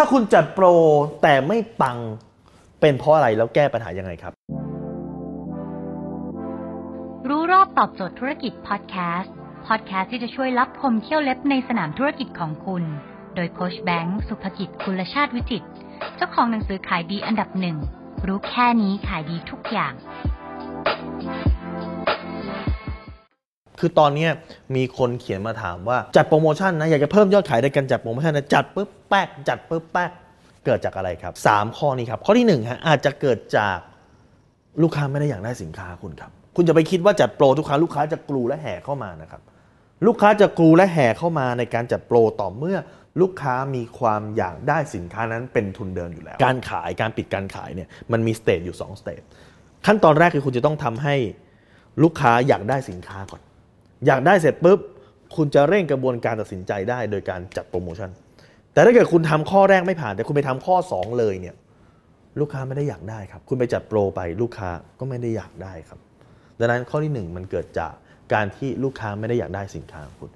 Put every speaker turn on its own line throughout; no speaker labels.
ถ้าคุณจัดโปรแต่ไม่ปังเป็นเพราะอะไรแล้วแก้ปัญหายังไงครับ
รู้รอบตอบโจทย์ธุรกิจพอดแคสต์พอดแคสต์ที่จะช่วยรับพมเที่ยวเล็บในสนามธุรกิจของคุณ โดยโคชแบงค์สุภกิจคุลชาติวิจิตเจ้าของหนังสือขายดีอันดับหนึ่งรู้แค่นี้ขายดีทุกอย่าง
คือตอนนี้มีคนเขียนมาถามว่าจัดโปรโมชั่นนะอยากจะเพิ่มยอดขายในการจัดโปรโมชั่นนะจัดปุ๊บแป๊กจัดปุ๊บแป๊กเกิดจากอะไรครับ 3 ข้อนี้ครับ ข้อที่1ฮะอาจจะเกิดจากลูกค้าไม่ได้อยากได้สินค้าคุณครับ คุณจะไปคิดว่าจัดโปรทุกครั้งลูกค้าจะกรูและแห่เข้ามานะครับลูกค้าจะกรูและแห่เข้ามาในการจัดโปรต่อเมื่อลูกค้ามีความอยากได้สินค้านั้นเป็นทุนเดิมอยู่แล้ว การขายการปิดการขายเนี่ยมันมี stage อยู่2 stage ขั้นตอนแรกคือคุณจะต้องทำให้ลูกค้าอยากได้สินค้าก่อน อยากได้เสร็จปุ๊บ คุณจะเร่งกระบวนการตัดสินใจได้โดยการจัดโปรโมชั่น แต่ถ้าเกิดคุณทำข้อแรกไม่ผ่าน แต่คุณไปทำข้อ 2 เลยเนี่ยลูกค้าไม่ได้อยากได้ครับ คุณไปจัดโปรไปลูกค้าก็ไม่ได้อยากได้ครับ ดังนั้นข้อที่ 1 มันเกิดจากการที่ลูกค้าไม่ได้อยากได้สินค้าของคุณ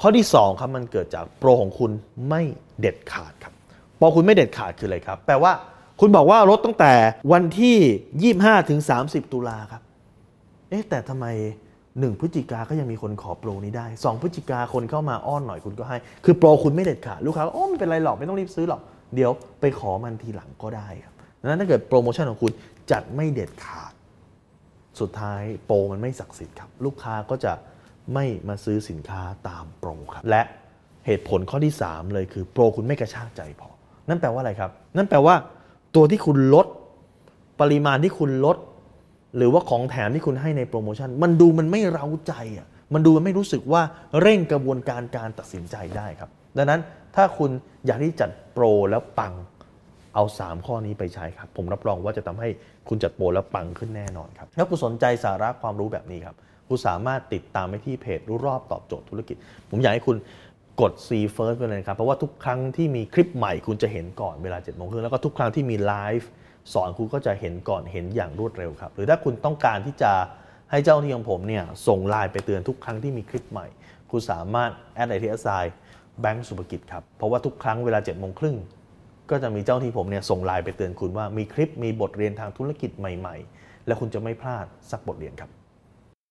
ข้อที่2ครับมันเกิดจากโปรของคุณไม่เด็ดขาดครับโปรคุณไม่เด็ดขาดคืออะไรครับ แปลว่าคุณบอกว่าลดตั้งแต่วันที่ 25ถึง30 ตุลาครับ เอ๊ะแต่ทำไม 1พฤศจิกาก็ยังมีคนขอโปรนี้ได้ 2พฤศจิกาคนเข้ามาอ้อนหน่อยคุณก็ให้ คือโปรคุณไม่เด็ดขาดลูกค้าก็โอ้ไม่เป็นไรหรอกไม่ต้องรีบซื้อหรอก เดี๋ยวไปขอมันทีหลังก็ได้ครับดังนั้นถ้าเกิดโปรโมชั่นของคุณจัดไม่เด็ดขาด สุดท้ายโปรมันไม่ศักดิ์สิทธิ์ครับ ลูกค้าก็จะไม่มาซื้อสินค้าตามโปรครับและเหตุผลข้อที่ 3 เลยคือโปรคุณไม่กระชากใจพอ นั่นแปลว่าอะไรครับ นั่นแปลว่า ตัวที่คุณลด ปริมาณที่คุณลด หรือว่าของแถมที่คุณให้ในโปรโมชั่น มันดูมันไม่เร้าใจอะมันดูมันไม่รู้สึกว่าเร่งกระบวนการการตัดสินใจได้ครับ ดังนั้นถ้าคุณอยากที่จัดโปรแล้วปังเอา 3 ข้อนี้ไปใช้ครับ ผมรับรองว่าจะทำให้คุณจัดโปรแล้วปังขึ้นแน่นอนครับถ้าคุณสนใจสาระความรู้แบบนี้ครับคุณสามารถติดตามไปที่เพจรู้รอบตอบโจทย์ธุรกิจ ผมอยากให้คุณกด See First ไปเลยครับ เพราะว่าทุกครั้งที่มีคลิปใหม่คุณจะเห็นก่อนเวลา7จ็ดโมงครึ่งแล้วก็ทุกครั้งที่มีไลฟ์ สอนคุณก็จะเห็นก่อนเห็นอย่างรวดเร็วครับ หรือถ้าคุณต้องการที่จะให้เจ้าหน้าที่ของผมเนี่ยส่งไลน์ไปเตือนทุกครั้งที่มีคลิปใหม่ คุณสามารถ add ID เอสไซแบงก์สุภกิจครับ เพราะว่าทุกครั้งเวลาเจ็ดโมงครึ่งก็จะมีเจ้าหน้าที่ผมเนี่ยส่งไลน์ไปเตือนคุณว่ามีคลิปมีบทเรียนทางธุรกิจใหม่ ๆ และคุณจะไม่พลาดสักบทเรียนครับ